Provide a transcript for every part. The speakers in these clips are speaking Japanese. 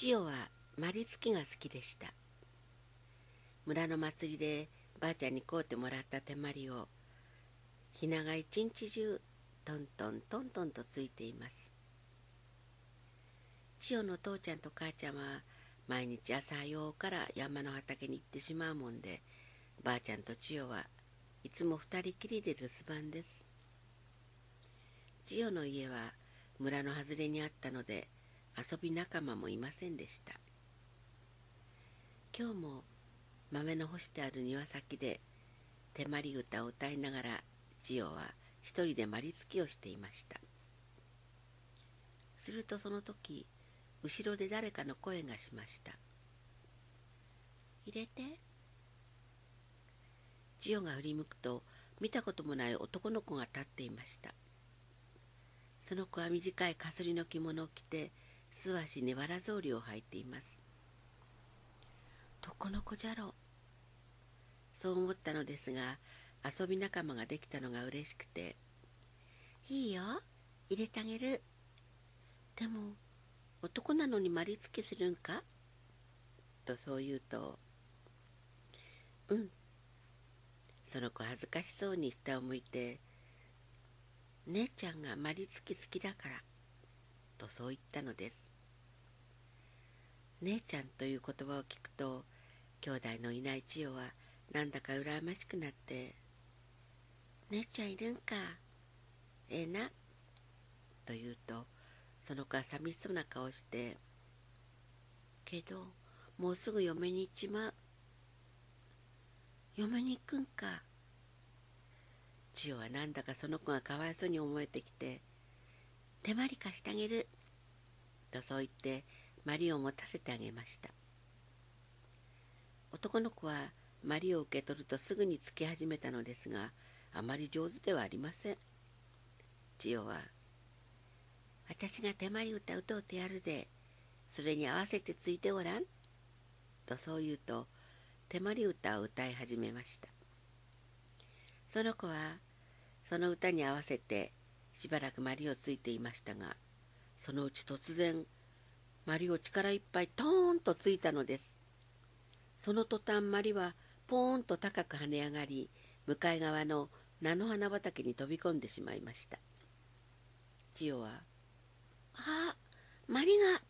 千代はまりつきが好きでした。村の祭りでばあちゃんに買うてもらった手まりをひなが一日中トントントントンとついています。千代の父ちゃんと母ちゃんは毎日朝早うから山の畑に行ってしまうもんでばあちゃんと千代はいつも二人きりで留守番です。千代の家は村の外れにあったので遊び仲間もいませんでした。今日も豆の干してある庭先で手まり歌を歌いながら千代は一人でまりつきをしていました。するとその時後ろで誰かの声がしました「入れて」千代が振り向くと見たこともない男の子が立っていました。その子は短いかすりの着物を着て素足にわら草履を履いています。どこの子じゃろう？そう思ったのですが遊び仲間ができたのが嬉しくて「いいよ入れてあげる」でも男なのにまりつきするんか？とそう言うと「うん」その子恥ずかしそうに下を向いて「姉ちゃんがまりつき好きだから」とそう言ったのです。姉ちゃんという言葉を聞くと兄弟のいない千代はなんだか羨ましくなって「姉ちゃんいるんかええな」と言うとその子は寂しそうな顔して「けどもうすぐ嫁に行っちまう」「嫁に行くんか」千代はなんだかその子がかわいそうに思えてきて「手まり貸してあげる」とそう言ってマリを持たせてあげました。男の子はマリを受け取るとすぐにつき始めたのですがあまり上手ではありません。千代は「私が手まり歌歌うてやるでそれに合わせてついておらん」とそう言うと手まり歌を歌い始めました。その子はその歌に合わせてしばらくまりをついていましたがそのうち突然まりを力いっぱいトーンとついたのです。その途端まりはポーンと高く跳ね上がり向かい側の菜の花畑に飛び込んでしまいました。千代は「あまりが!」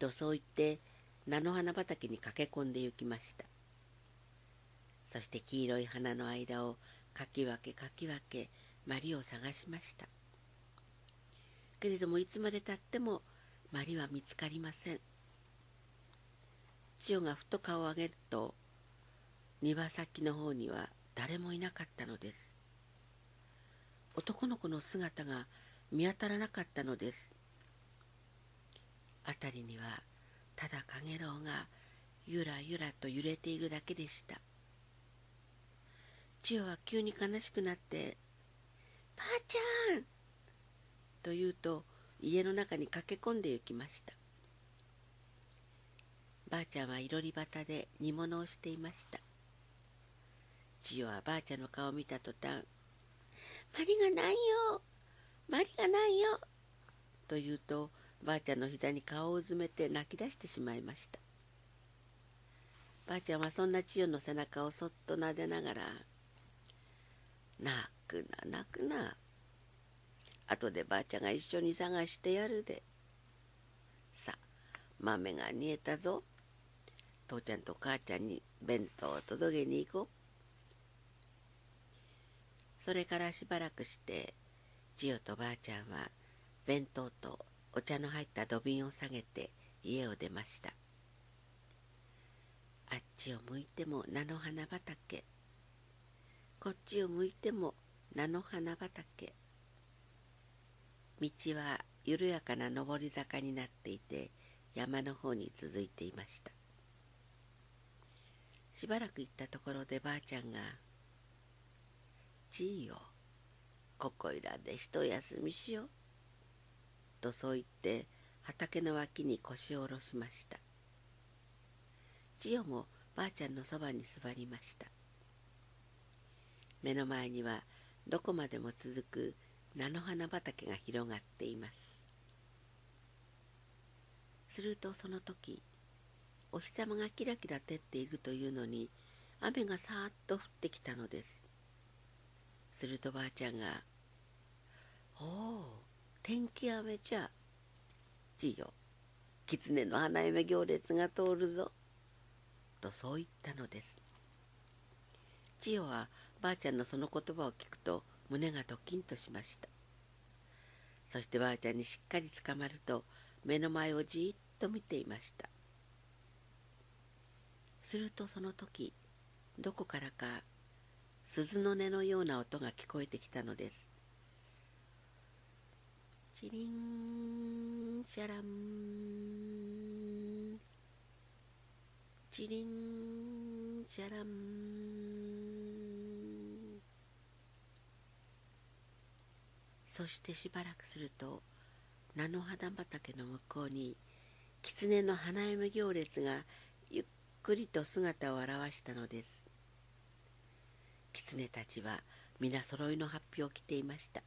とそう言って菜の花畑に駆け込んで行きました。そして黄色い花の間をかき分けかき分けまりを探しました。けれどもいつまでたってもまりは見つかりません。千代がふと顔を上げると庭先の方には誰もいなかったのです。男の子の姿が見当たらなかったのです。辺りにはただかげろうがゆらゆらと揺れているだけでした。千代は急に悲しくなって「ばあちゃん!」と言うと家の中に駆け込んで行きました。ばあちゃんはいろり端で煮物をしていました。千代はばあちゃんの顔を見た途端「まりがないよ。まりがないよ」と言うとばあちゃんの膝に顔をうずめて泣き出してしまいました。ばあちゃんはそんな千代の背中をそっと撫でながら「泣くな泣くな後でばあちゃんが一緒に探してやるで。さ豆が煮えたぞ。父ちゃんと母ちゃんに弁当を届けに行こう。それからしばらくして千代とばあちゃんは弁当とお茶の入った土瓶を下げて家を出ましたあっちを向いても菜の花畑こっちを向いても菜の花畑。道は緩やかな上り坂になっていて山の方に続いていました。しばらく行ったところでばあちゃんが「ちいよここいらで一休みしよう」とそう言って畑の脇に腰を下ろしました。千代もばあちゃんのそばに座りました。目の前にはどこまでも続く菜の花畑が広がっています。するとその時お日様がキラキラ照っているというのに雨がさーっと降ってきたのです。するとばあちゃんが「おお天気雨じゃじよ狐の花嫁行列が通るぞ」とそう言ったのです。千代はばあちゃんのその言葉を聞くと胸がドキンとしました。そしてばあちゃんにしっかりつかまると目の前をじっと見ていました。するとその時どこからか鈴の音のような音が聞こえてきたのです。チリンシャラン。チリンシャラン。そしてしばらくすると菜の花畑の向こうに狐の花嫁行列がゆっくりと姿を現したのです。狐たちは皆揃いの法被を着ていました。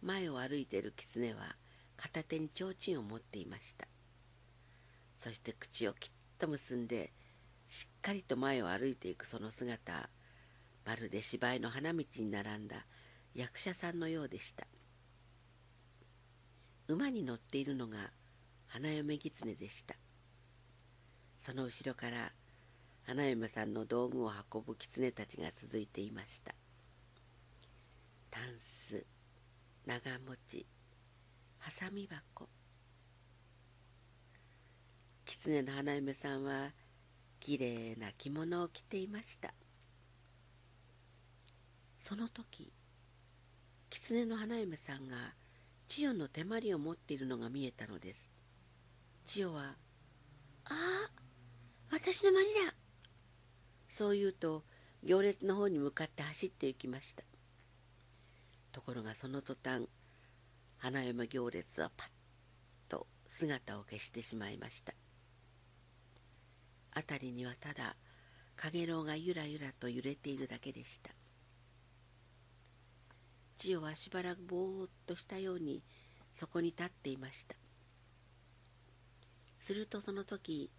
前を歩いている狐は片手に提灯を持っていました。そして口をきっと結んでしっかりと前を歩いていくその姿まるで芝居の花道に並んだ役者さんのようでした。馬に乗っているのが花嫁狐でした。その後ろから花嫁さんの道具を運ぶ狐たちが続いていました。タンス長持ちはさみ箱。狐の花嫁さんはきれいな着物を着ていました。その時狐の花嫁さんが千代の手まりを持っているのが見えたのです。千代は「ああ私のまりだ!」そう言うと行列の方に向かって走って行きました。ところがその途端花嫁行列はパッと姿を消してしまいました。辺りにはただかげろうがゆらゆらと揺れているだけでした。千代はしばらくぼーっとしたようにそこに立っていました。するとその時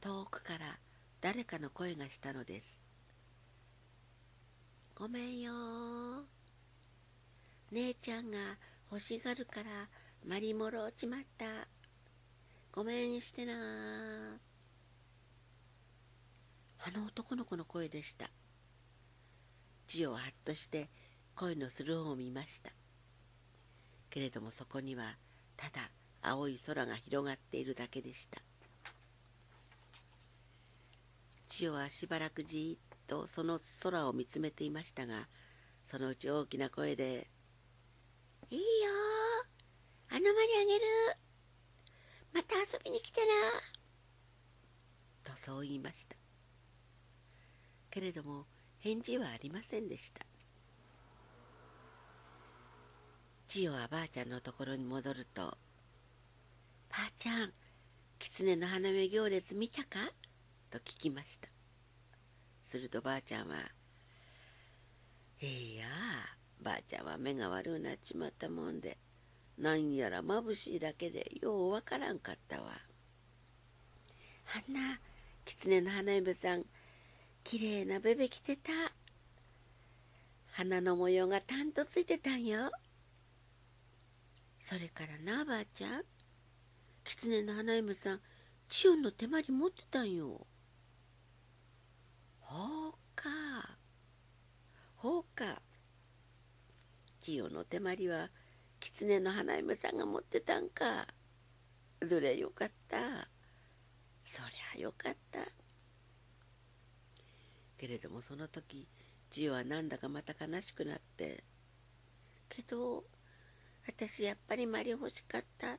遠くから誰かの声がしたのです「ごめんよ姉ちゃんが欲しがるからマリモロ落ちまったごめんしてな」あの男の子の声でした。千代ははっとして声のする方を見ました。けれどもそこにはただ青い空が広がっているだけでした。千代はしばらくじっとその空を見つめていましたがそのうち大きな声で「いいよあのまりあげるまた遊びに来てな」とそう言いました。けれども返事はありませんでした。千代はばあちゃんのところに戻ると「ばあちゃん狐の花芽行列見たか?」と聞きましたするとばあちゃんは「いやばあちゃんは目が悪くなっちまったもんでなんやらまぶしいだけでようわからんかったわ」あんな狐の花嫁さんきれいなベベ着てた花の模様がたんとついてたんよそれからなばあちゃん狐の花嫁さん千代の手まり持ってたんよ。ほうか。ほうか。千代の手まりは狐の花嫁さんが持ってたんか。そりゃよかった。そりゃよかった。けれどもその時千代はなんだかまた悲しくなって。けど私やっぱりマリ欲しかった。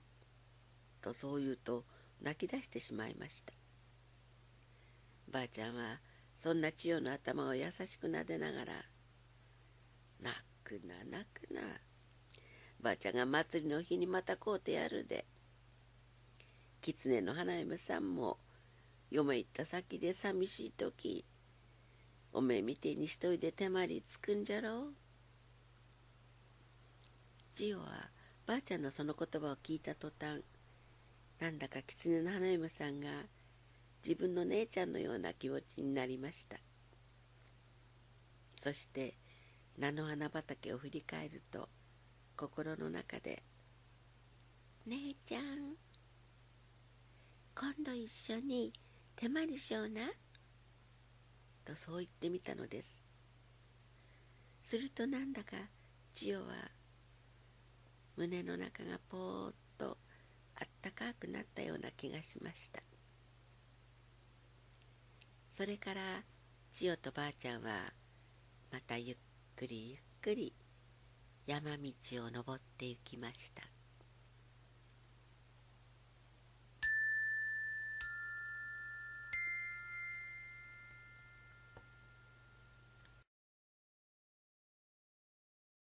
とそう言うと泣き出してしまいました。ばあちゃんはそんな千代の頭を優しくなでながら「泣くな泣くな。ばあちゃんが祭りの日にまた買うてやるで。狐の花嫁さんも嫁行った先で寂しい時おめえみてえに一人で手まりつくんじゃろう」千代はばあちゃんのその言葉を聞いた途端なんだか狐の花嫁さんが自分の姉ちゃんのような気持ちになりました。そして菜の花畑を振り返ると心の中で「姉ちゃん今度一緒に手まりしような」とそう言ってみたのです。するとなんだか千代は胸の中がポーっとあったかくなったような気がしました。それから千代とばあちゃんはまたゆっくりゆっくり山道を登って行きました。